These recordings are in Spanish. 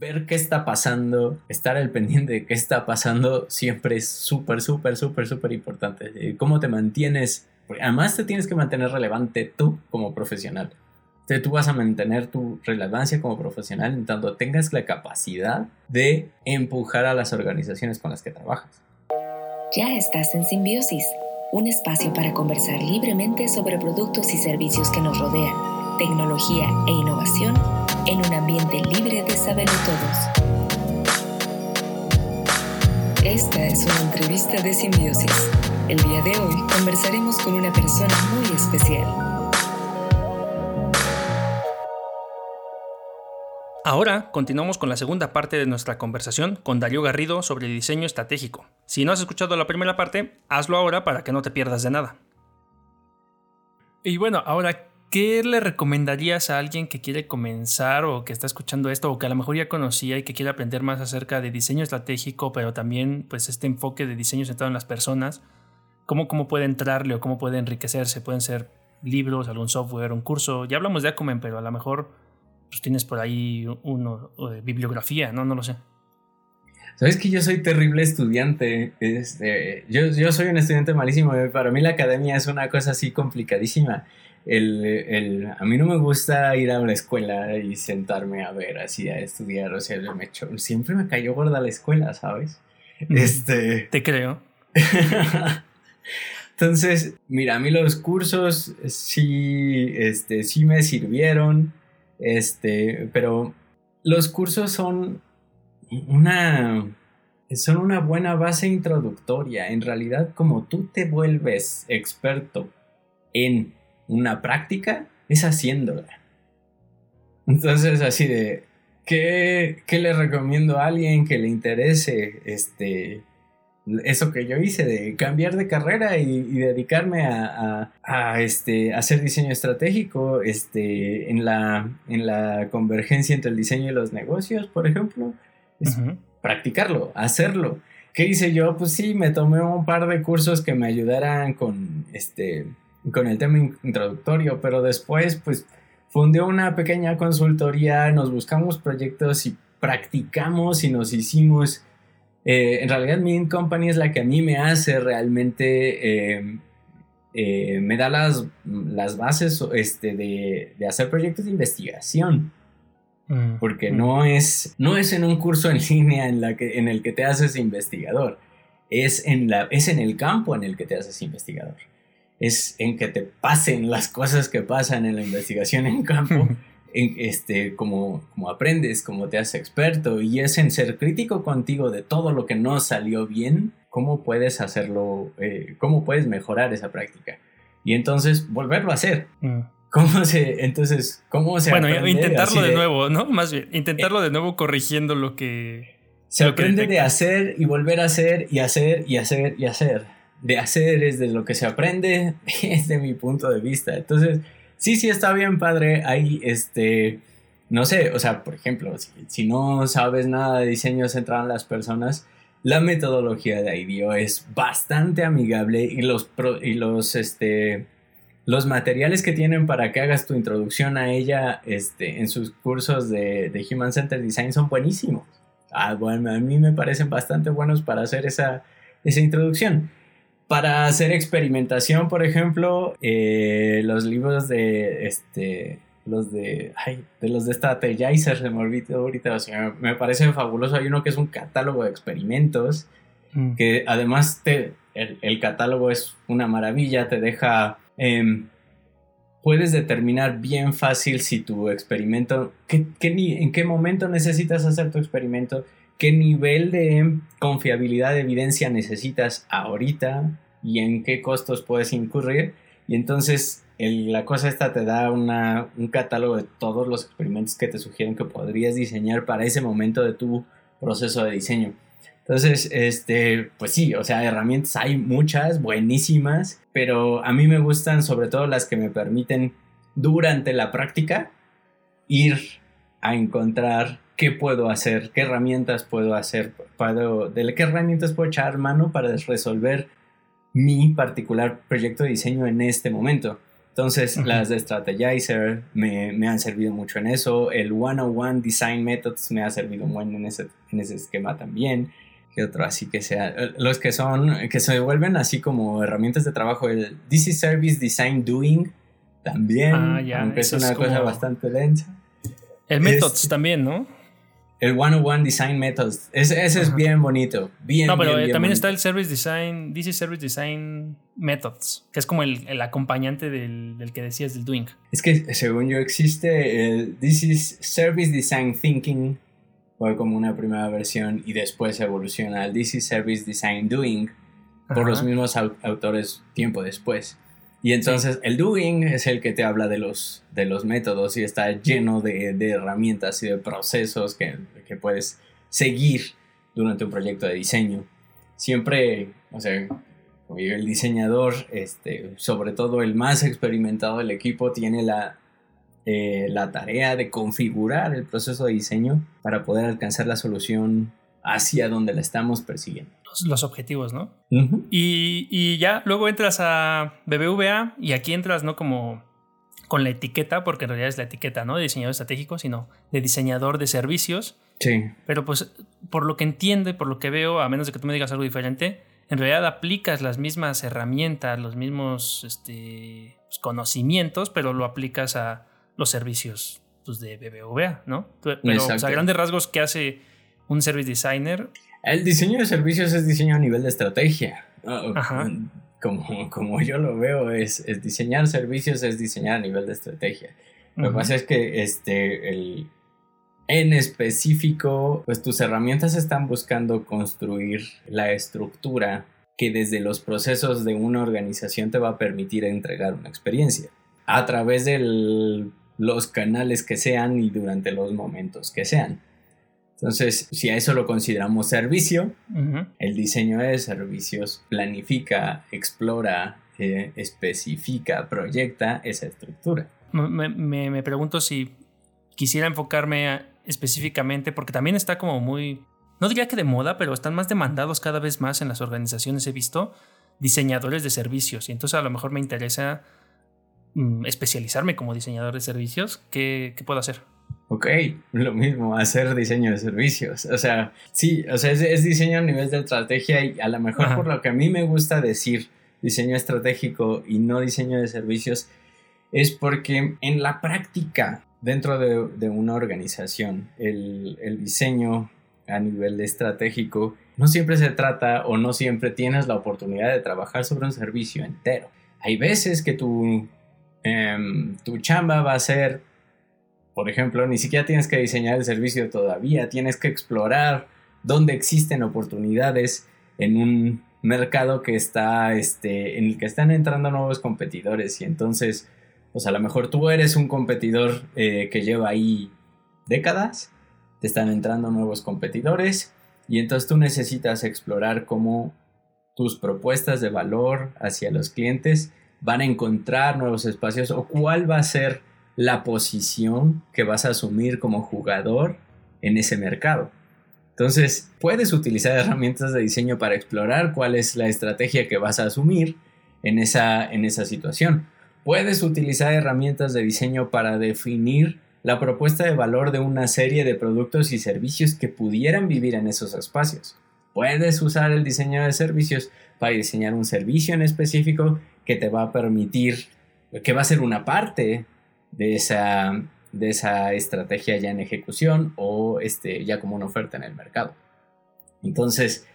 ver qué está pasando, estar al pendiente de qué está pasando, siempre es súper, súper, súper, súper importante. Eh, ¿Cómo te mantienes? Porque además te tienes que mantener relevante tú como profesional. Tú vas a mantener tu relevancia como profesional en tanto tengas la capacidad de empujar a las organizaciones con las que trabajas. Ya estás en Simbiosis, un espacio para conversar libremente sobre productos y servicios que nos rodean, tecnología e innovación en un ambiente libre de saberlo todos. Esta es una entrevista de Simbiosis. El día de hoy conversaremos con una persona muy especial. Ahora continuamos con la segunda parte de nuestra conversación con Darío Garrido sobre diseño estratégico. Si no has escuchado la primera parte, hazlo ahora para que no te pierdas de nada. Y bueno, ahora ¿qué le recomendarías a alguien que quiere comenzar o que está escuchando esto o que a lo mejor ya conocía y que quiere aprender más acerca de diseño estratégico, pero también pues este enfoque de diseño centrado en las personas? ¿Cómo, cómo puede entrarle o cómo puede enriquecerse? Pueden ser libros, algún software, un curso. Ya hablamos de Acumen, pero a lo mejor pues, tienes por ahí uno, bibliografía, ¿no? No lo sé. Sabes que yo soy terrible estudiante. Este, yo, yo soy un estudiante malísimo. Para mí la academia es una cosa así complicadísima el, el, a mí no me gusta ir a la escuela y sentarme a ver así a estudiar, o sea, me siempre me cayó gorda la escuela, ¿sabes? Este... Te creo. Entonces, mira, a mí los cursos sí, este, sí me sirvieron, este, pero los cursos son una, son una buena base introductoria. En realidad, como tú te vuelves experto en una práctica es haciéndola. Entonces, así de, ¿qué, ¿qué, le recomiendo a alguien que le interese este, eso que yo hice, de cambiar de carrera y, dedicarme a, a, este, hacer diseño estratégico este, en, la, en la convergencia entre el diseño y los negocios, por ejemplo? Es practicarlo, hacerlo. ¿Qué hice yo? Pues sí, me tomé un par de cursos que me ayudaran con este con el tema introductorio, pero después pues fundé una pequeña consultoría, nos buscamos proyectos y practicamos y nos hicimos... Eh, en realidad mi company es la que a mí me hace realmente... Eh, eh, me da las, las bases este, de, de, hacer proyectos de investigación. Mm, porque mm. no, es, no es en un curso en línea en, la que, en el que te haces investigador. Es en, la, es en el campo en el que te haces investigador es en que te pasen las cosas que pasan en la investigación en campo, en, este, como, como aprendes, como te haces experto, y es en ser crítico contigo de todo lo que no salió bien, cómo puedes hacerlo, eh, cómo puedes mejorar esa práctica. Y entonces volverlo a hacer. Mm. ¿Cómo se, entonces, cómo se Bueno, intentarlo de, nuevo, ¿no? Más bien, intentarlo de nuevo corrigiendo lo que... Se aprende de hacer y volver a hacer y hacer y hacer y hacer de hacer, es de lo que se aprende, desde mi punto de vista. Entonces, sí, sí está bien, padre. Hay, este, no sé, o sea, por ejemplo, si, no sabes nada de diseño centrado en las personas, la metodología de IDEO es bastante amigable y los, y los, este, los materiales que tienen para que hagas tu introducción a ella este, en sus cursos de, de Human Centered Design son buenísimos. Ah, bueno, a mí me parecen bastante buenos para hacer esa, esa introducción. Para hacer experimentación, por ejemplo, eh, los libros de este los de ay, de los de Strategizer se me olvidó ahorita, o sea, me parece fabuloso. Hay uno que es un catálogo de experimentos mm. que además te, el, catálogo es una maravilla, te deja em, puedes determinar bien fácil si tu experimento, qué, en qué momento necesitas hacer tu experimento, qué nivel de confiabilidad de evidencia necesitas ahorita y en qué costos puedes incurrir. Y entonces la cosa esta te da una, un catálogo de todos los experimentos que te sugieren que podrías diseñar para ese momento de tu proceso de diseño. Entonces, este, pues sí, o sea, herramientas hay muchas, buenísimas, pero a mí me gustan sobre todo las que me permiten durante la práctica ir a encontrar qué puedo hacer, qué herramientas puedo hacer, puedo, de qué herramientas puedo echar mano para resolver mi particular proyecto de diseño en este momento. Entonces, las de Strategizer me, me, han servido mucho en eso. El 101 Design Methods me ha servido muy en ese, en ese esquema también. ¿Qué otro? Así que sea. Los que son, que se vuelven así como herramientas de trabajo. El DC Service Design Doing también. Ah, aunque es una cosa bastante densa. El Methods también, ¿no? El 101 Design Methods. Ese, es bien bonito. Bien, no, pero también está el Service Design, DC Service Design Methods, que es como el, el acompañante del, del, que decías del Doing. Es que según yo existe el DC Service Design Thinking, fue como una primera versión y después evoluciona al DC Service Design Doing por los mismos autores tiempo después. Y entonces el doing es el que te habla de los, de los métodos y está lleno de, de herramientas y de procesos que, que, puedes seguir durante un proyecto de diseño. Siempre, o sea, el diseñador, este, sobre todo el más experimentado del equipo, tiene la, eh, la tarea de configurar el proceso de diseño para poder alcanzar la solución hacia donde la estamos persiguiendo los, objetivos, ¿no? y, ya luego entras a BBVA y aquí entras no como con la etiqueta, porque en realidad es la etiqueta, ¿no? De diseñador estratégico, sino de diseñador de servicios. Sí. Pero pues por lo que entiendo y por lo que veo, a menos de que tú me digas algo diferente, en realidad aplicas las mismas herramientas, los mismos este, pues, conocimientos, pero lo aplicas a los servicios pues, de BBVA, ¿no? Pero a grandes rasgos, ¿qué hace un service designer? El diseño de servicios es diseño a nivel de estrategia. Como, como yo lo veo, es, diseñar servicios, es diseñar a nivel de estrategia. Lo que pasa es que este, el, en específico, pues tus herramientas están buscando construir la estructura que desde los procesos de una organización te va a permitir entregar una experiencia a través de los canales que sean y durante los momentos que sean. Entonces, si a eso lo consideramos servicio, el diseño de servicios planifica, explora, eh, especifica, proyecta esa estructura. Me, me, pregunto si quisiera enfocarme específicamente, porque también está como muy, no diría que de moda, pero están más demandados cada vez más en las organizaciones, he visto, diseñadores de servicios. Y entonces a lo mejor me interesa mm, especializarme como diseñador de servicios. ¿Qué, qué puedo hacer? Ok, lo mismo, hacer diseño de servicios. O sea, sí, o sea, es, diseño a nivel de estrategia y a lo mejor por lo que a mí me gusta decir diseño estratégico y no diseño de servicios es porque en la práctica, dentro de, una organización, el, el, diseño a nivel estratégico no siempre se trata o no siempre tienes la oportunidad de trabajar sobre un servicio entero. Hay veces que tu, em, tu chamba va a ser por ejemplo, ni siquiera tienes que diseñar el servicio todavía, tienes que explorar dónde existen oportunidades en un mercado que está, este, en el que están entrando nuevos competidores. Y entonces, pues a lo mejor tú eres un competidor eh, que lleva ahí décadas, te están entrando nuevos competidores y entonces tú necesitas explorar cómo tus propuestas de valor hacia los clientes van a encontrar nuevos espacios o cuál va a ser la posición que vas a asumir como jugador en ese mercado. Entonces, puedes utilizar herramientas de diseño para explorar cuál es la estrategia que vas a asumir en esa, en esa situación. Puedes utilizar herramientas de diseño para definir la propuesta de valor de una serie de productos y servicios que pudieran vivir en esos espacios. Puedes usar el diseño de servicios para diseñar un servicio en específico que te va a permitir, que va a ser una parte de esa, de esa estrategia ya en ejecución o este, ya como una oferta en el mercado. Entonces,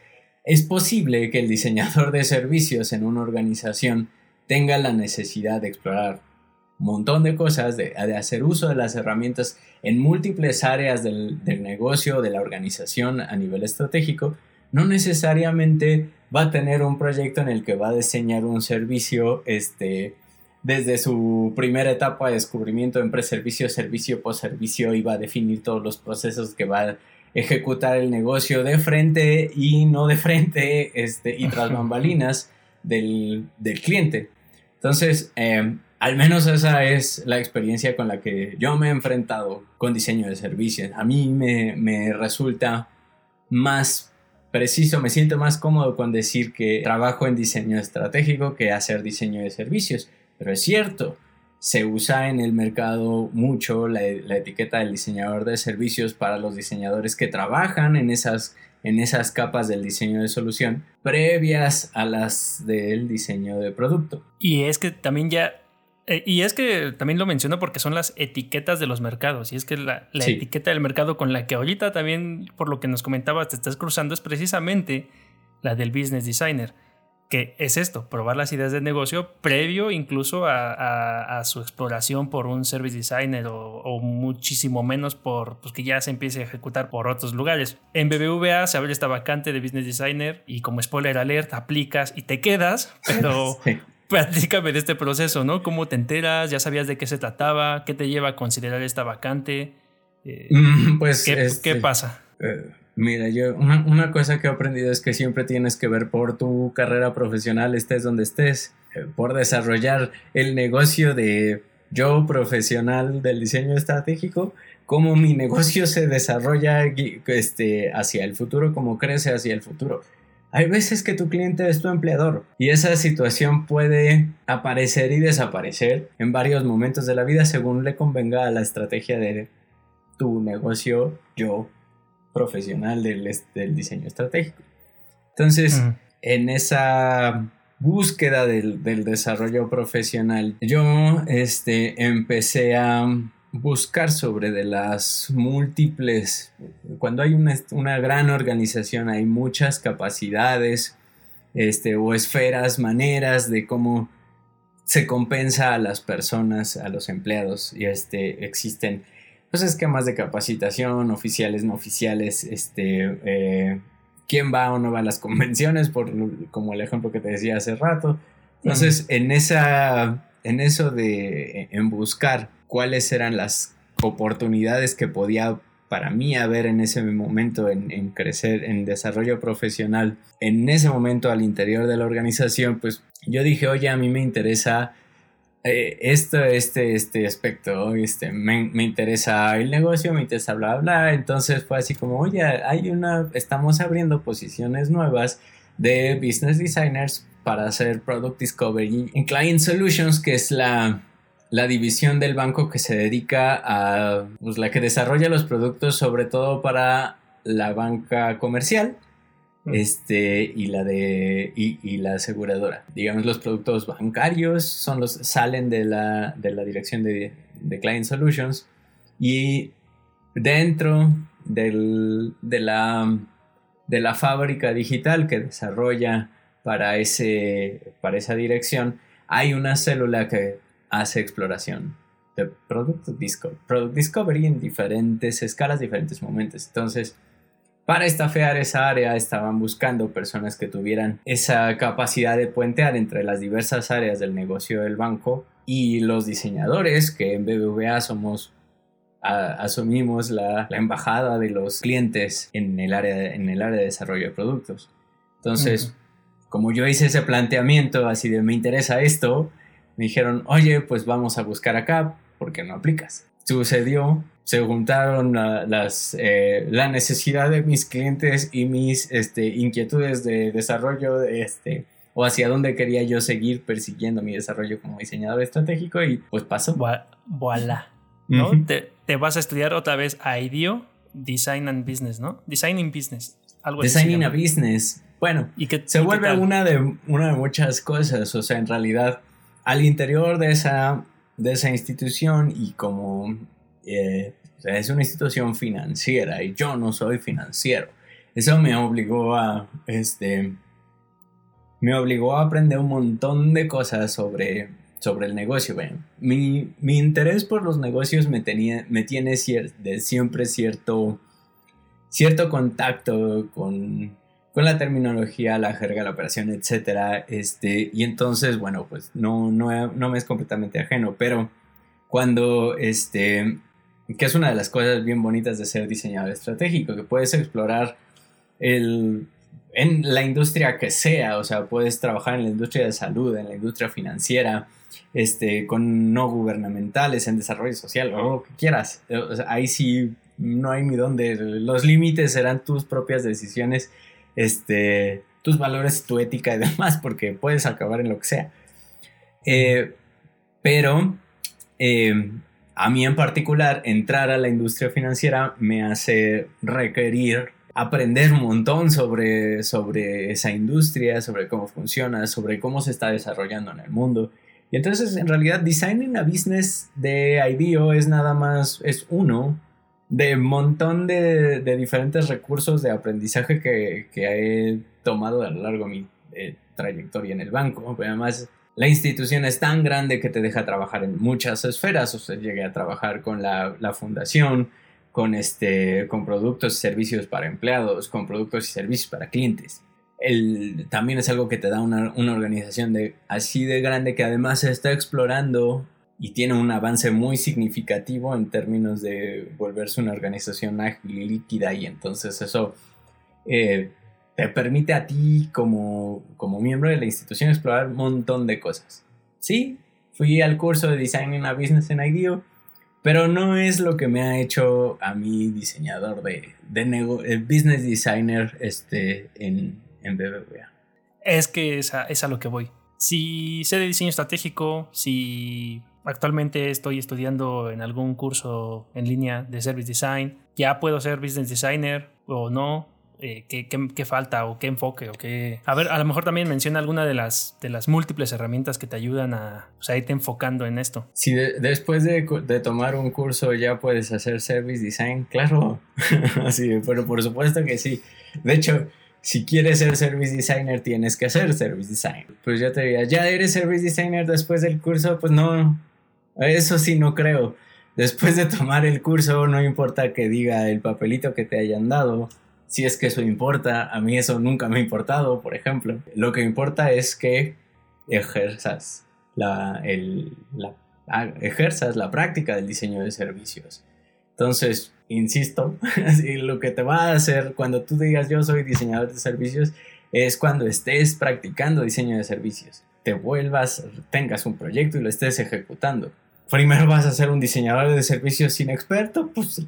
es posible que el diseñador de servicios en una organización tenga la necesidad de explorar un montón de cosas, de, hacer uso de las herramientas en múltiples áreas del, del negocio, de la organización a nivel estratégico, no necesariamente va a tener un proyecto en el que va a diseñar un servicio este, desde su primera etapa de descubrimiento en pre-servicio, servicio, post-servicio, iba a definir todos los procesos que va a ejecutar el negocio de frente y no de frente este, y tras bambalinas del, cliente. Entonces, em, al menos esa es la experiencia con la que yo me he enfrentado con diseño de servicios. A mí me, me resulta más preciso, me siento más cómodo con decir que trabajo en diseño estratégico que hacer diseño de servicios pero es cierto, se usa en el mercado mucho la, etiqueta del diseñador de servicios para los diseñadores que trabajan en esas, en esas capas del diseño de solución previas a las del diseño de producto. Y es que también ya eh, y es que también lo menciono porque son las etiquetas de los mercados. Y es que la, etiqueta del mercado con la que ahorita también, por lo que nos comentabas, te estás cruzando es precisamente la del business designer que es esto, probar las ideas de negocio previo incluso a, su exploración por un service designer o, muchísimo menos por pues, que ya se empiece a ejecutar por otros lugares. En BBVA se abre esta vacante de business designer y como spoiler alert aplicas y te quedas, pero platícame de este proceso, ¿no? ¿Cómo te enteras? ¿Ya sabías de qué se trataba? ¿Qué te lleva a considerar esta vacante? Eh, mm, pues, ¿qué, ¿qué, pasa? Eh, Mira, yo una, cosa que he aprendido es que siempre tienes que ver por tu carrera profesional, estés donde estés, eh, por desarrollar el negocio de yo profesional del diseño estratégico, cómo mi negocio se desarrolla este, hacia el futuro, cómo crece hacia el futuro. Hay veces que tu cliente es tu empleador y esa situación puede aparecer y desaparecer en varios momentos de la vida según le convenga a la estrategia de tu negocio yo profesional del, diseño estratégico. Entonces, en esa búsqueda del, desarrollo profesional, yo este, empecé a buscar sobre de las múltiples, cuando hay una, una gran organización hay muchas capacidades este, o esferas, maneras de cómo se compensa a las personas, a los empleados, y este, existen pues, esquemas de capacitación, oficiales, no oficiales, este, eh, quién va o no va a las convenciones, por, como el ejemplo que te decía hace rato. Entonces, en, esa, en eso de, en buscar cuáles eran las oportunidades que podía para mí haber en ese momento en, en, crecer, en desarrollo profesional, en ese momento al interior de la organización, pues yo dije, oye, a mí me interesa eh, esto, este, este aspecto, este, me, me, interesa el negocio, me interesa bla, bla, entonces fue así como, oye, hay una, estamos abriendo posiciones nuevas de business designers para hacer product discovery en Client Solutions, que es la, la división del banco que se dedica a, pues la que desarrolla los productos sobre todo para la banca comercial este, y la de y, la aseguradora. Digamos, los productos bancarios son los, salen de la, de la dirección de, de, Client Solutions y dentro del, de, la, de la fábrica digital que desarrolla para, ese, para esa dirección, hay una célula que hace exploración de Product Discovery, Product Discovery en diferentes escalas, diferentes momentos. Entonces, para estafear esa área estaban buscando personas que tuvieran esa capacidad de puentear entre las diversas áreas del negocio del banco y los diseñadores, que en BBVA somos asumimos la, embajada de los clientes en el área, en el área de desarrollo de productos. Entonces, como yo hice ese planteamiento así de me interesa esto, me dijeron, oye, pues vamos a buscar acá, ¿por qué no aplicas? Sucedió se juntaron las, eh, la necesidad de mis clientes y mis este, inquietudes de desarrollo este, o hacia dónde quería yo seguir persiguiendo mi desarrollo como diseñador estratégico y pues pasó. Voilà. ¿no? te, te, vas a estudiar otra vez IDEO, Design and Business, ¿no? Designing Business. Algo Designing a Business. Bueno, ¿Y que, se vuelve una de, una de muchas cosas. O sea, en realidad, al interior de esa, de esa institución y como eh, es una institución financiera y yo no soy financiero. Eso me obligó a, este, me obligó a aprender un montón de cosas sobre, sobre el negocio. Bueno, mi, interés por los negocios me, tenía, me tiene siempre cierto, cierto contacto con, con la terminología, la jerga, la operación, etc. Este, y entonces, bueno, pues no, no, no me es completamente ajeno, pero cuando este, que es una de las cosas bien bonitas de ser diseñador estratégico, que puedes explorar el, en la industria que sea, o sea, puedes trabajar en la industria de salud, en la industria financiera, este, con no gubernamentales, en desarrollo social, o lo que quieras. ahí sí no hay ni dónde. Los límites serán tus propias decisiones, este, tus valores, tu ética y demás, porque puedes acabar en lo que sea. Eh, pero eh, a mí en particular, entrar a la industria financiera me hace requerir aprender un montón sobre, sobre esa industria, sobre cómo funciona, sobre cómo se está desarrollando en el mundo. Y entonces, en realidad, Designing a Business de IDEO es nada más, es uno de un montón de, de, diferentes recursos de aprendizaje que, que, he tomado a lo largo de mi eh, trayectoria en el banco. además, la institución es tan grande que te deja trabajar en muchas esferas. O sea, llegué a trabajar con la, fundación, con, este, con productos y servicios para empleados, con productos y servicios para clientes. El, también es algo que te da una, una, organización de, así de grande que además se está explorando y tiene un avance muy significativo en términos de volverse una organización ágil y líquida y entonces eso eh, te permite a ti como, como miembro de la institución explorar un montón de cosas. Sí, fui al curso de Design in a Business en IDEO, pero no es lo que me ha hecho a mí diseñador de, de business designer este, en, en BBVA. Es que es a, es a lo que voy. Si sé de diseño estratégico, si actualmente estoy estudiando en algún curso en línea de Service Design, ya puedo ser Business Designer o no, eh, ¿qué, qué, qué, falta o qué enfoque o qué... A ver, a lo mejor también menciona alguna de las, de las múltiples herramientas que te ayudan a o sea, irte enfocando en esto. Si de, después de, de, tomar un curso ya puedes hacer Service Design, claro, así, pero por supuesto que sí. De hecho, si quieres ser Service Designer tienes que hacer Service Design. Pues yo te diría, ya eres Service Designer después del curso, pues no, eso sí no creo. Después de tomar el curso, no importa que diga el papelito que te hayan dado, si es que eso importa, a mí eso nunca me ha importado, por ejemplo. Lo que importa es que ejerzas la, la, ah, ejerzas la práctica del diseño de servicios. Entonces, insisto, lo que te va a hacer cuando tú digas yo soy diseñador de servicios es cuando estés practicando diseño de servicios. Te vuelvas, tengas un proyecto y lo estés ejecutando. Primero vas a ser un diseñador de servicios sin experto, pues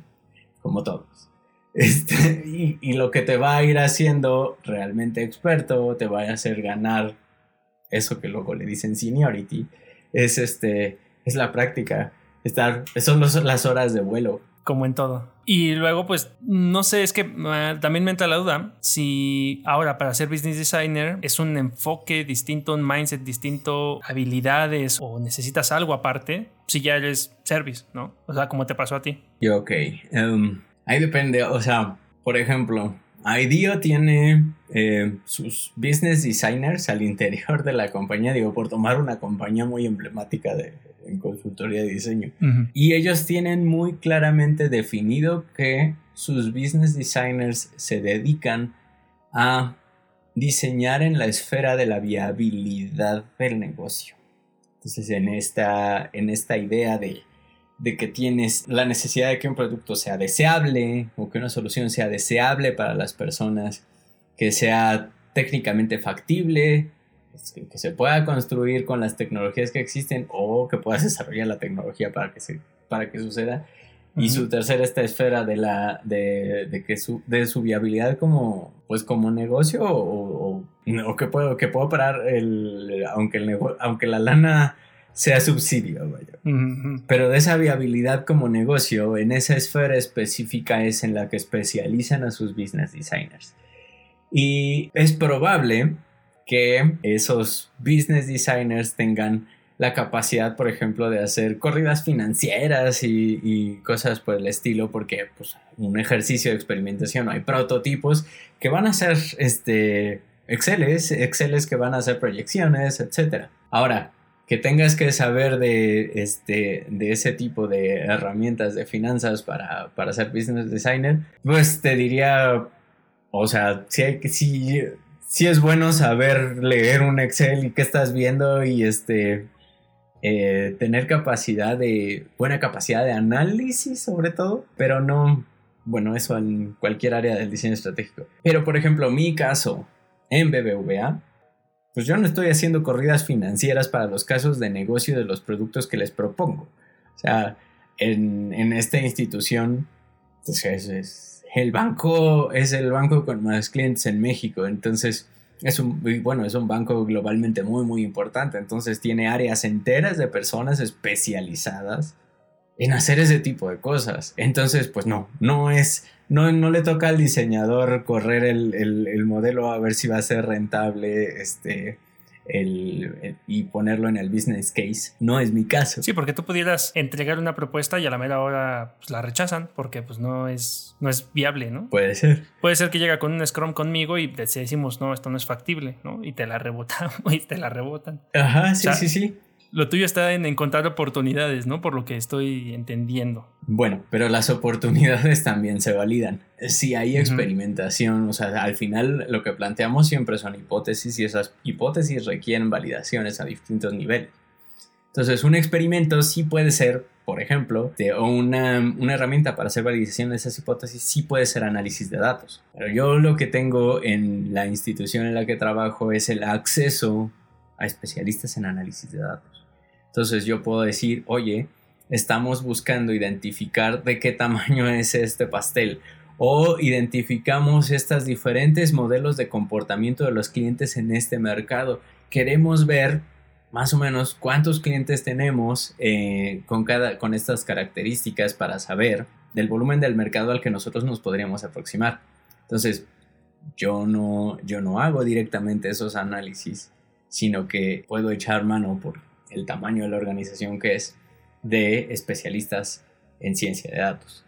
como todos. Este, y, y, lo que te va a ir haciendo realmente experto, te va a hacer ganar eso que luego le dicen seniority, es, este, es la práctica. Estar, son los, las horas de vuelo. Como en todo. Y luego, pues, no sé, es que uh, también me entra la duda si ahora para ser business designer es un enfoque distinto, un mindset distinto, habilidades o necesitas algo aparte, si ya eres service, ¿no? O sea, como te pasó a ti. Yo, ok. Um, Ahí depende, o sea, por ejemplo, IDEO tiene eh, sus business designers al interior de la compañía, digo, por tomar una compañía muy emblemática de, en consultoría de diseño. Uh -huh. Y ellos tienen muy claramente definido que sus business designers se dedican a diseñar en la esfera de la viabilidad del negocio. Entonces, en esta, en esta idea de de que tienes la necesidad de que un producto sea deseable o que una solución sea deseable para las personas, que sea técnicamente factible, que se pueda construir con las tecnologías que existen o que puedas desarrollar la tecnología para que, se, para que suceda. Uh -huh. Y su tercera esta esfera de la de, de, que su, de su viabilidad como pues como negocio o, o, o que puedo que puedo parar el aunque el aunque la lana sea subsidio, vaya. Uh -huh. Pero de esa viabilidad como negocio, en esa esfera específica es en la que especializan a sus business designers. Y es probable que esos business designers tengan la capacidad, por ejemplo, de hacer corridas financieras y, y, cosas por el estilo, porque pues, un ejercicio de experimentación, hay prototipos que van a ser este, Exceles, Exceles que van a hacer proyecciones, etc. Ahora, que tengas que saber de, este, de ese tipo de herramientas de finanzas para, para ser business designer, pues te diría, o sea, si, hay, si, si es bueno saber leer un Excel y qué estás viendo y este, eh, tener capacidad de, buena capacidad de análisis sobre todo, pero no, bueno, eso en cualquier área del diseño estratégico. Pero por ejemplo, mi caso en BBVA, pues yo no estoy haciendo corridas financieras para los casos de negocio de los productos que les propongo. O sea, en, en esta institución, pues es, es, el banco es el banco con más clientes en México. Entonces, es un, bueno, es un banco globalmente muy, muy importante. Entonces tiene áreas enteras de personas especializadas en hacer ese tipo de cosas. Entonces, pues no, no es, no, no le toca al diseñador correr el, el modelo a ver si va a ser rentable, este, el, y ponerlo en el business case. No es mi caso. Sí, porque tú pudieras entregar una propuesta y a la mera hora pues, la rechazan porque pues no es, no es viable, ¿no? Puede ser. Puede ser que llega con un Scrum conmigo y decimos, no, esto no es factible, ¿no? Y te la rebotamos y te la rebotan. Ajá, sí, sí, sí lo tuyo está en encontrar oportunidades, ¿no? Por lo que estoy entendiendo. Bueno, pero las oportunidades también se validan. Si hay experimentación, o sea, al final lo que planteamos siempre son hipótesis y esas hipótesis requieren validaciones a distintos niveles. Entonces, un experimento sí puede ser, por ejemplo, o una, una, herramienta para hacer validación de esas hipótesis, sí puede ser análisis de datos. Pero yo lo que tengo en la institución en la que trabajo es el acceso a especialistas en análisis de datos. Entonces yo puedo decir, oye, estamos buscando identificar de qué tamaño es este pastel o identificamos estos diferentes modelos de comportamiento de los clientes en este mercado. Queremos ver más o menos cuántos clientes tenemos eh, con, cada, con estas características para saber del volumen del mercado al que nosotros nos podríamos aproximar. Entonces, yo no, yo no hago directamente esos análisis, sino que puedo echar mano por el tamaño de la organización que es, de especialistas en ciencia de datos.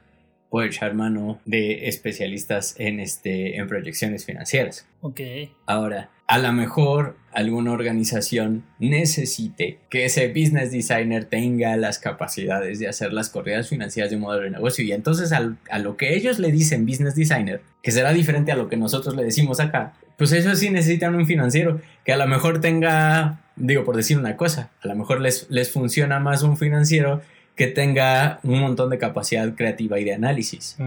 Puedo echar mano de especialistas en, este, en proyecciones financieras. Ok. Ahora, a lo mejor alguna organización necesite que ese business designer tenga las capacidades de hacer las corridas financieras de un modelo de negocio. Y entonces a lo que ellos le dicen business designer, que será diferente a lo que nosotros le decimos acá, pues eso sí necesitan un financiero que a lo mejor tenga digo por decir una cosa, a lo mejor les, les funciona más un financiero que tenga un montón de capacidad creativa y de análisis.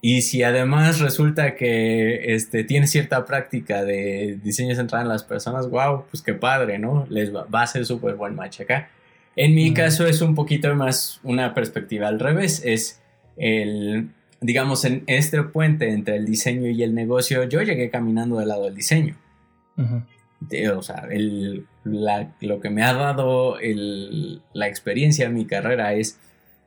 Y si además resulta que este, tiene cierta práctica de diseño centrado en las personas, wow, pues qué padre, ¿no? Les va, a ser súper buen match acá. En mi caso es un poquito más una perspectiva al revés, es el, digamos, en este puente entre el diseño y el negocio, yo llegué caminando del lado del diseño o sea, el, lo que me ha dado la experiencia en mi carrera es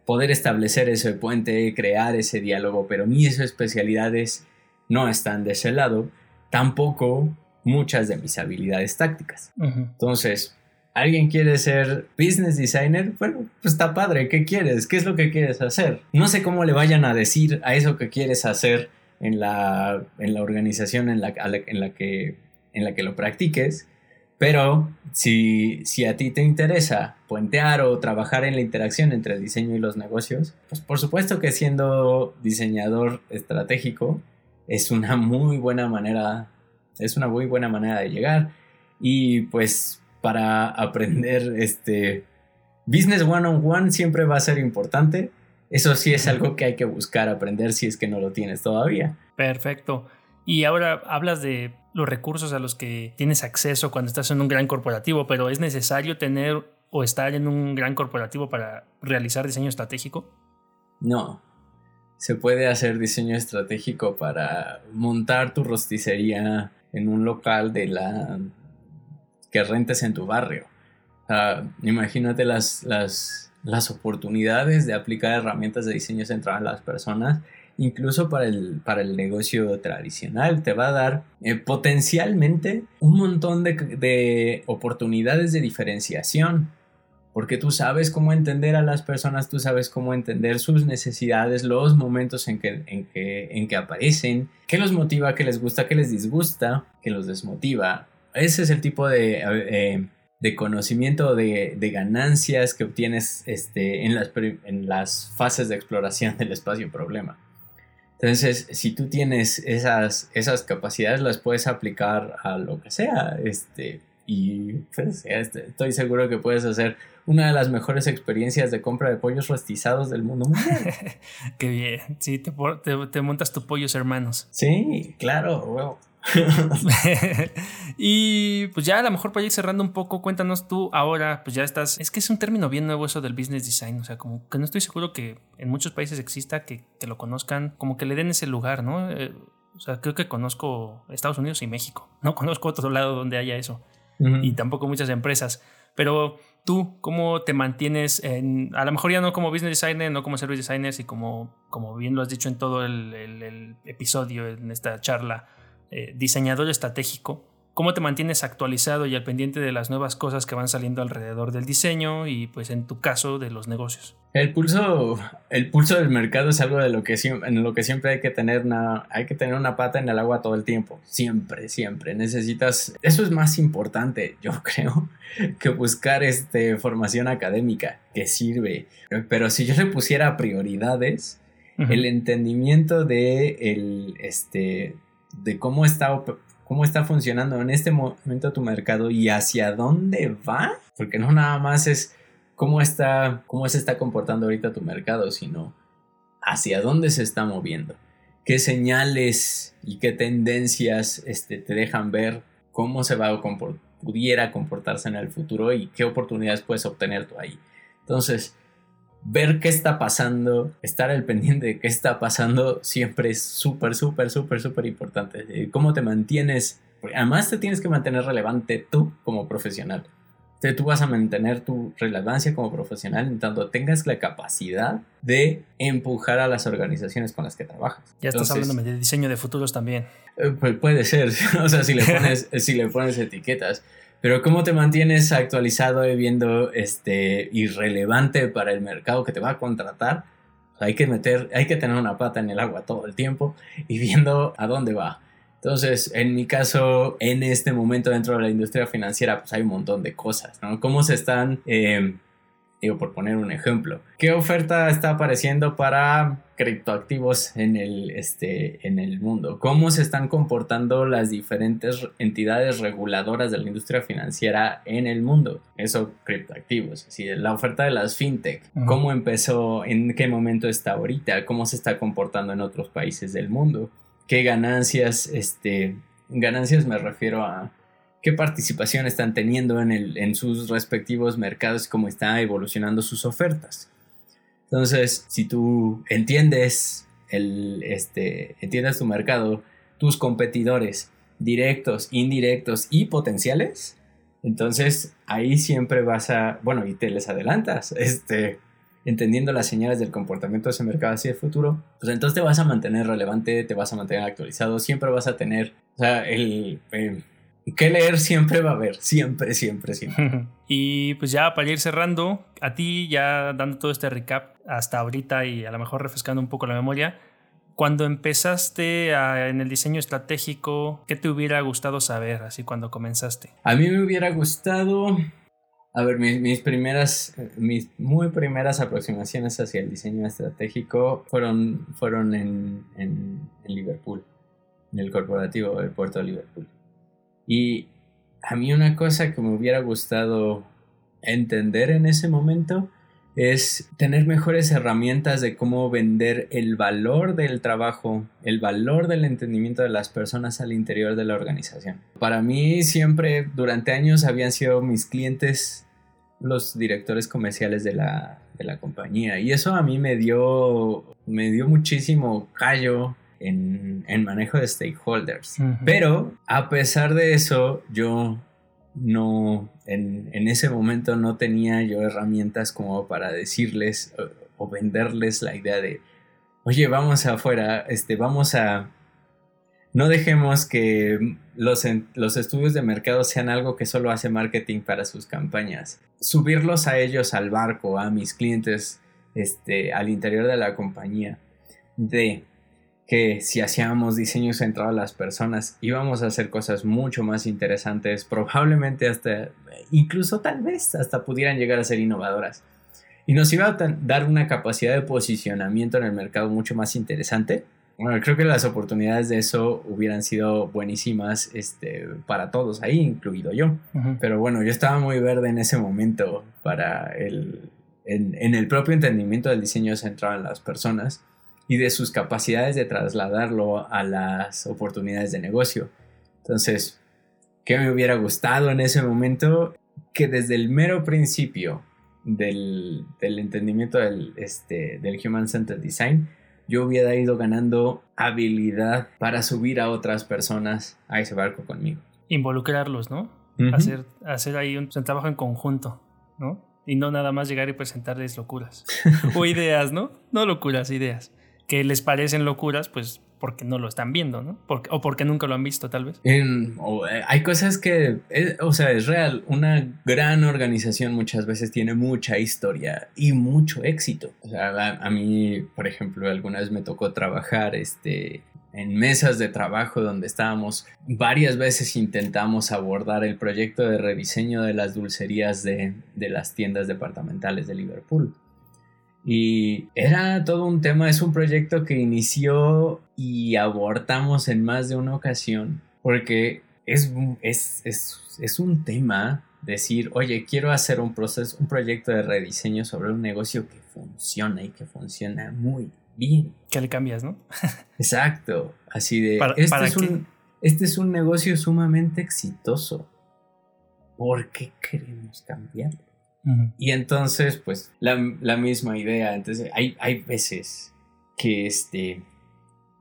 poder establecer ese puente, crear ese diálogo, pero mis especialidades no están de ese lado, tampoco muchas de mis habilidades tácticas. Entonces, ¿alguien quiere ser business designer? Bueno, pues está padre, ¿qué quieres? ¿Qué es lo que quieres hacer? No sé cómo le vayan a decir a eso que quieres hacer en la, en la organización en la, en la que en la que lo practiques, pero si, si a ti te interesa puentear o trabajar en la interacción entre el diseño y los negocios, pues por supuesto que siendo diseñador estratégico es una muy buena manera, es una muy buena manera de llegar. Y pues para aprender este business one on one siempre va a ser importante. Eso sí es algo que hay que buscar aprender si es que no lo tienes todavía. Perfecto. Y ahora hablas de los recursos a los que tienes acceso cuando estás en un gran corporativo, pero ¿es necesario tener o estar en un gran corporativo para realizar diseño estratégico? No. Se puede hacer diseño estratégico para montar tu rosticería en un local de la que rentes en tu barrio. imagínate las, las, las oportunidades de aplicar herramientas de diseño centrado en las personas incluso para el, para el negocio tradicional. Te va a dar eh, potencialmente un montón de, oportunidades de diferenciación. Porque tú sabes cómo entender a las personas, tú sabes cómo entender sus necesidades, los momentos en que, en que, en que aparecen, qué los motiva, qué les gusta, qué les disgusta, qué los desmotiva. Ese es el tipo de, eh, de conocimiento de, de, ganancias que obtienes este, en, las, en las fases de exploración del espacio problema. Entonces, si tú tienes esas, esas capacidades, las puedes aplicar a lo que sea. Este, y pues, este, estoy seguro que puedes hacer una de las mejores experiencias de compra de pollos rostizados del mundo mundial. Qué bien. Sí, te, te, montas tu pollos hermanos. Sí, claro, y pues ya a lo mejor para ir cerrando un poco, cuéntanos tú ahora, pues ya estás, es que es un término bien nuevo eso del business design, o sea, como que no estoy seguro que en muchos países exista, que, te lo conozcan, como que le den ese lugar, ¿no? Eh, O sea, creo que conozco Estados Unidos y México. No conozco otro lado donde haya eso. Y tampoco muchas empresas. Pero tú, ¿cómo te mantienes en, a lo mejor ya no como business designer, no como service designer, y como, como bien lo has dicho en todo el, episodio, en esta charla, eh, diseñador estratégico? cómo te mantienes actualizado y al pendiente de las nuevas cosas que van saliendo alrededor del diseño y pues en tu caso de los negocios. El pulso, el pulso del mercado es algo de lo que, en lo que siempre hay que tener una, hay que tener una pata en el agua todo el tiempo. Siempre, siempre. Necesitas, eso es más importante, yo creo, que buscar este, formación académica que sirve. Pero si yo le pusiera prioridades, el entendimiento de el, este, de cómo está cómo está funcionando en este momento tu mercado y hacia dónde va, porque no nada más es cómo está, cómo se está comportando ahorita tu mercado, sino hacia dónde se está moviendo, qué señales y qué tendencias este, te dejan ver cómo se va a comportar, pudiera comportarse en el futuro y qué oportunidades puedes obtener tú ahí. Entonces, ver qué está pasando, estar al pendiente de qué está pasando, siempre es súper, súper, súper, súper importante. Eh, ¿Cómo te mantienes? además te tienes que mantener relevante tú como profesional. Entonces, tú vas a mantener tu relevancia como profesional en tanto tengas la capacidad de empujar a las organizaciones con las que trabajas. Ya estás hablando de diseño de futuros también. Pues puede ser, o sea, si le pones, si le pones etiquetas. Pero ¿cómo te mantienes actualizado y viendo este irrelevante para el mercado que te va a contratar? Hay que meter, hay que tener una pata en el agua todo el tiempo y viendo a dónde va. Entonces, en mi caso, en este momento dentro de la industria financiera, pues hay un montón de cosas, ¿no? ¿Cómo se están eh, Digo, por poner un ejemplo. ¿Qué oferta está apareciendo para criptoactivos en el, este, en el mundo? ¿Cómo se están comportando las diferentes entidades reguladoras de la industria financiera en el mundo? Eso, criptoactivos. Así, la oferta de las fintech. ¿Cómo empezó? ¿En qué momento está ahorita? ¿Cómo se está comportando en otros países del mundo? ¿Qué ganancias, este, ganancias me refiero a qué participación están teniendo en, el, en sus respectivos mercados, cómo están evolucionando sus ofertas. Entonces, si tú entiendes, el, este, entiendes tu mercado, tus competidores directos, indirectos y potenciales, entonces ahí siempre vas a, bueno, y te les adelantas, este, entendiendo las señales del comportamiento de ese mercado hacia el futuro, pues entonces te vas a mantener relevante, te vas a mantener actualizado, siempre vas a tener, o sea, el que leer siempre va a haber, siempre, siempre, siempre. y pues ya para ir cerrando, a ti ya dando todo este recap hasta ahorita y a lo mejor refrescando un poco la memoria, cuando empezaste en el diseño estratégico, ¿qué te hubiera gustado saber así cuando comenzaste? A mí me hubiera gustado, a ver, mis, primeras, mis muy primeras aproximaciones hacia el diseño estratégico fueron, fueron en, en Liverpool, en el corporativo del puerto de Liverpool. Y a mí una cosa que me hubiera gustado entender en ese momento es tener mejores herramientas de cómo vender el valor del trabajo, el valor del entendimiento de las personas al interior de la organización. Para mí siempre durante años habían sido mis clientes los directores comerciales de la, de la compañía y eso a mí me dio, me dio muchísimo callo en, manejo de stakeholders. Pero a pesar de eso, yo no, en, ese momento no tenía yo herramientas como para decirles o, venderles la idea de, oye, vamos afuera, este, vamos a... No dejemos que los, los estudios de mercado sean algo que solo hace marketing para sus campañas. Subirlos a ellos al barco, a mis clientes, este, al interior de la compañía. De, que si hacíamos diseño centrado a las personas íbamos a hacer cosas mucho más interesantes, probablemente hasta, incluso tal vez hasta pudieran llegar a ser innovadoras. Y nos iba a dar una capacidad de posicionamiento en el mercado mucho más interesante. Bueno, creo que las oportunidades de eso hubieran sido buenísimas este, para todos, ahí incluido yo. Pero bueno, yo estaba muy verde en ese momento para el, en, en el propio entendimiento del diseño centrado en las personas y de sus capacidades de trasladarlo a las oportunidades de negocio. Entonces, ¿qué me hubiera gustado en ese momento? Que desde el mero principio del, entendimiento del, este, del Human Centered Design yo hubiera ido ganando habilidad para subir a otras personas a ese barco conmigo. Involucrarlos, ¿no? hacer, hacer ahí un, trabajo en conjunto, ¿no? Y no nada más llegar y presentarles locuras. o ideas, ¿no? No locuras, ideas. Que les parecen locuras, pues porque no lo están viendo, ¿no? o porque nunca lo han visto, tal vez. Eh, hay cosas que, o sea, es real. Una gran organización muchas veces tiene mucha historia y mucho éxito. O sea, a, mí, por ejemplo, alguna vez me tocó trabajar este, en mesas de trabajo donde estábamos, varias veces intentamos abordar el proyecto de rediseño de las dulcerías de, las tiendas departamentales de Liverpool. Y era todo un tema, es un proyecto que inició y abortamos en más de una ocasión, porque es, es, es un tema decir, oye, quiero hacer un proceso, un proyecto de rediseño sobre un negocio que funciona y que funciona muy bien. Que le cambias, ¿no? Exacto. Así de. este, es un, este es un negocio sumamente exitoso. ¿Por qué queremos cambiarlo? Y entonces, pues, la, misma idea. Entonces, hay, hay veces que este,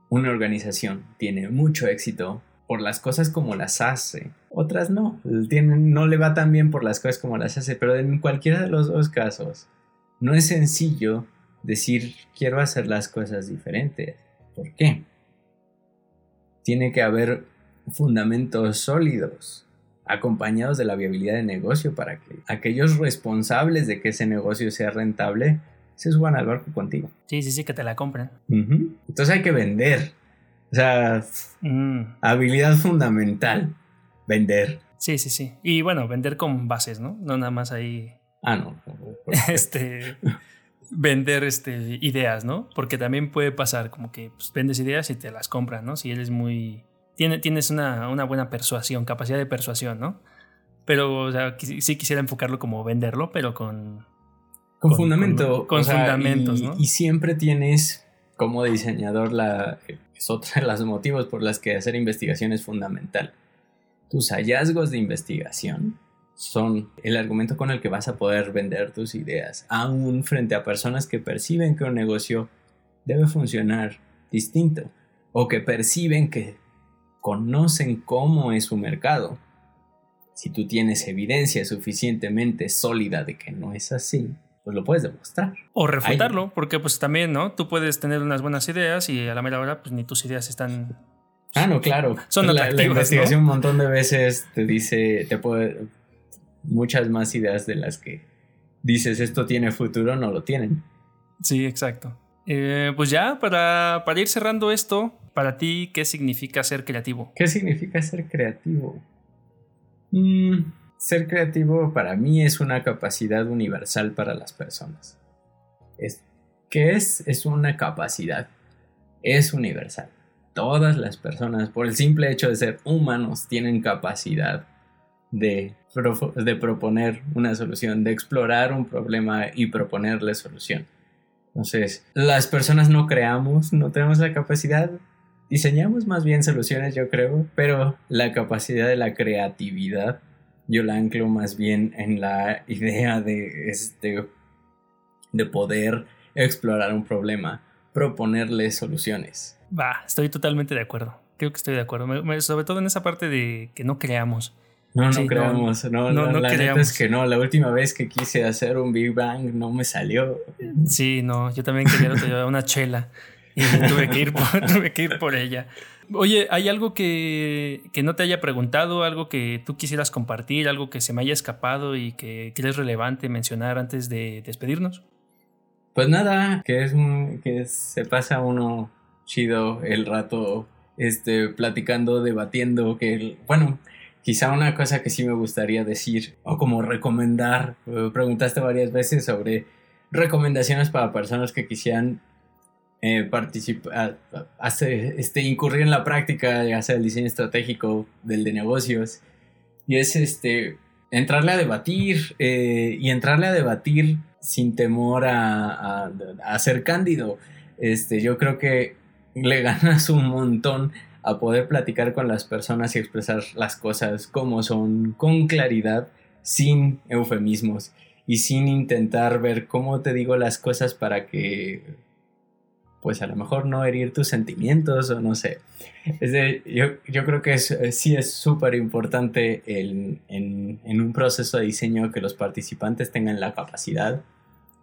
una organización tiene mucho éxito por las cosas como las hace. Otras no. Tienen, no le va tan bien por las cosas como las hace. Pero en cualquiera de los dos casos, no es sencillo decir quiero hacer las cosas diferentes. ¿Por qué? Tiene que haber fundamentos sólidos acompañados de la viabilidad de negocio para que aquellos responsables de que ese negocio sea rentable se suban al barco contigo. Sí, sí, sí, que te la compren. Entonces hay que vender. O sea, mm. habilidad fundamental, vender. Sí, sí, sí. Y bueno, vender con bases, ¿no? No nada más ahí. Ah, no. este vender este, ideas, ¿no? Porque también puede pasar como que pues, vendes ideas y te las compran, ¿no? Si eres muy... Tiene, tienes una, una, buena persuasión, capacidad de persuasión, ¿no? Pero, o sea, sí quisiera enfocarlo como venderlo, pero con... Con, fundamento. Con, fundamentos, ¿no? Y siempre tienes como diseñador la... Es otro de los motivos por los que hacer investigación es fundamental. Tus hallazgos de investigación son el argumento con el que vas a poder vender tus ideas, aún frente a personas que perciben que un negocio debe funcionar distinto o que perciben que conocen cómo es su mercado. Si tú tienes evidencia suficientemente sólida de que no es así, pues lo puedes demostrar. O refutarlo, porque pues también, ¿no? Tú puedes tener unas buenas ideas y a la mera hora pues ni tus ideas están Ah, no, claro. Son la, la investigación un montón de veces te dice, te puede, muchas más ideas de las que dices esto tiene futuro, no lo tienen. Sí, exacto. Eh, pues ya, para, para ir cerrando esto, para ti, ¿qué significa ser creativo? ¿Qué significa ser creativo? Mm, ser creativo para mí es una capacidad universal para las personas. Es, ¿Qué es? Es una capacidad. Es universal. Todas las personas, por el simple hecho de ser humanos, tienen capacidad de, de proponer una solución, de explorar un problema y proponerle solución. Entonces, las personas no creamos, no tenemos la capacidad, diseñamos más bien soluciones, yo creo, pero la capacidad de la creatividad yo la anclo más bien en la idea de, este, de poder explorar un problema, proponerle soluciones. Va, estoy totalmente de acuerdo. Creo que estoy de acuerdo. sobre todo en esa parte de que no creamos. No, no creamos, no, no, no, la es que no, la última vez que quise hacer un Big Bang no me salió. Sí, no, yo también quería una chela tuve que ir por, tuve que ir por ella. Oye, ¿hay algo que, que, no te haya preguntado, algo que tú quisieras compartir, algo que se me haya escapado y que crees relevante mencionar antes de despedirnos? Pues nada, que es que se pasa uno chido el rato este platicando, debatiendo, que bueno, Quizá una cosa que sí me gustaría decir o como recomendar, eh, preguntaste varias veces sobre recomendaciones para personas que quisieran eh, participar, este, incurrir en la práctica, ya sea el diseño estratégico del de negocios. Y es este, entrarle a debatir eh, y entrarle a debatir sin temor a, a, ser cándido. Este, yo creo que le ganas un montón a poder platicar con las personas y expresar las cosas como son, con claridad, sin eufemismos y sin intentar ver cómo te digo las cosas para que pues a lo mejor no herir tus sentimientos o no sé. Es yo, creo que sí es súper importante en, en, un proceso de diseño que los participantes tengan la capacidad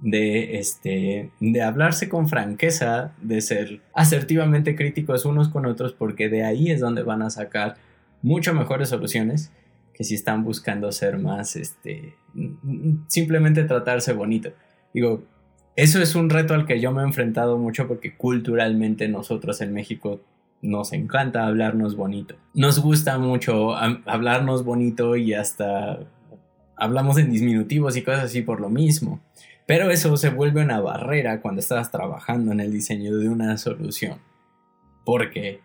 de, este, de hablarse con franqueza, de ser asertivamente críticos unos con otros, porque de ahí es donde van a sacar mucho mejores soluciones que si están buscando ser más, este, simplemente tratarse bonito. Digo, eso es un reto al que yo me he enfrentado mucho porque culturalmente nosotros en México nos encanta hablarnos bonito. Nos gusta mucho hablarnos bonito y hasta hablamos en disminutivos y cosas así por lo mismo. Pero eso se vuelve una barrera cuando estás trabajando en el diseño de una solución. Porque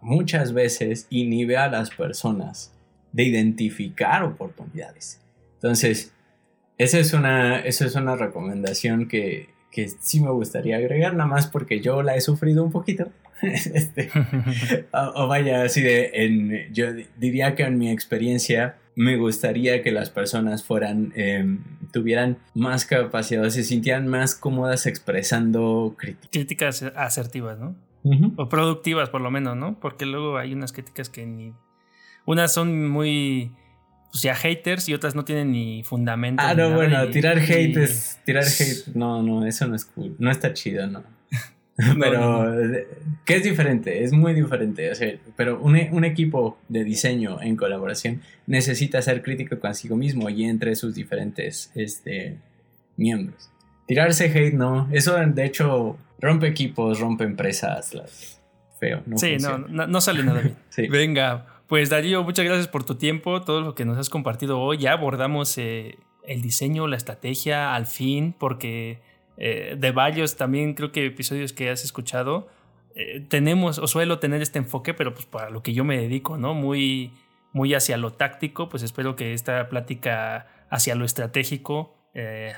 muchas veces inhibe a las personas de identificar oportunidades. Entonces, esa es una, esa es una recomendación que, que sí me gustaría agregar, nada más porque yo la he sufrido un poquito. este, o, vaya, así de, en, yo diría que en mi experiencia me gustaría que las personas fueran, em, tuvieran más capacidad, se sintieran más cómodas expresando críticas. Críticas asertivas, ¿no? O productivas por lo menos, ¿no? Porque luego hay unas críticas que ni... Unas son muy pues ya haters y otras no tienen ni fundamento. Ah, no, bueno, tirar hate es. Tirar hate. No, no, eso no es cool. No está chido, no. pero, ¿qué es diferente? Es muy diferente. O sea, pero un, un, equipo de diseño en colaboración necesita ser crítico consigo mismo y entre sus diferentes este, miembros. Tirarse hate, no. Eso, de hecho, rompe equipos, rompe empresas. Las, feo. No sí, no, no, no, sale nada bien. sí. Venga, pues Darío, muchas gracias por tu tiempo, todo lo que nos has compartido hoy. Ya abordamos eh, el diseño, la estrategia, al fin, porque eh, de varios también creo que episodios que has escuchado, eh, tenemos o suelo tener este enfoque, pero pues para lo que yo me dedico, ¿no? Muy, muy hacia lo táctico, pues espero que esta plática hacia lo estratégico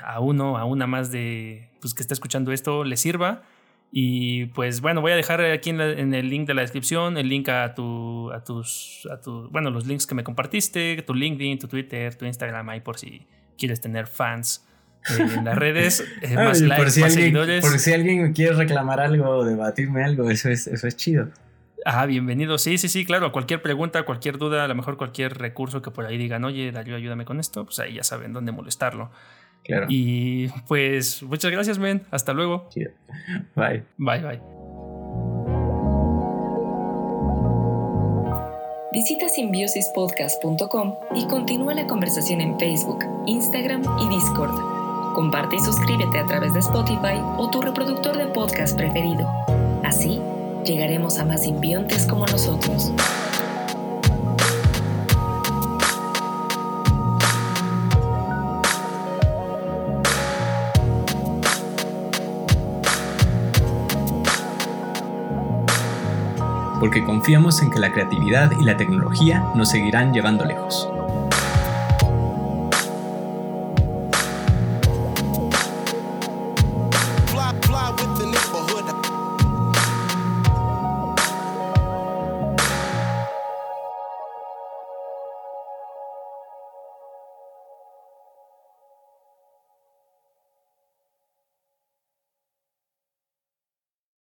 a uno, a una más de, pues que está escuchando esto, le sirva y pues bueno, voy a dejar aquí en, el link de la descripción el link a, tu, a tus, a tu, bueno, los links que me compartiste, tu LinkedIn, tu Twitter, tu Instagram, ahí por si quieres tener fans eh, en las redes, eh, más likes, por si alguien, seguidores. Por si alguien quiere reclamar algo o debatirme algo, eso es, eso es chido. Ah, bienvenido. Sí, sí, sí, claro. Cualquier pregunta, cualquier duda, a lo mejor cualquier recurso que por ahí digan, oye, Darío, ayúdame con esto, pues ahí ya saben dónde molestarlo. Y pues muchas gracias, men. Hasta luego. Bye. Bye, bye. Visita simbiosispodcast.com y continúa la conversación en Facebook, Instagram y Discord. Comparte y suscríbete a través de Spotify o tu reproductor de podcast preferido. Así llegaremos a más simbiontes como nosotros. Porque confiamos en que la creatividad y la tecnología nos seguirán llevando lejos.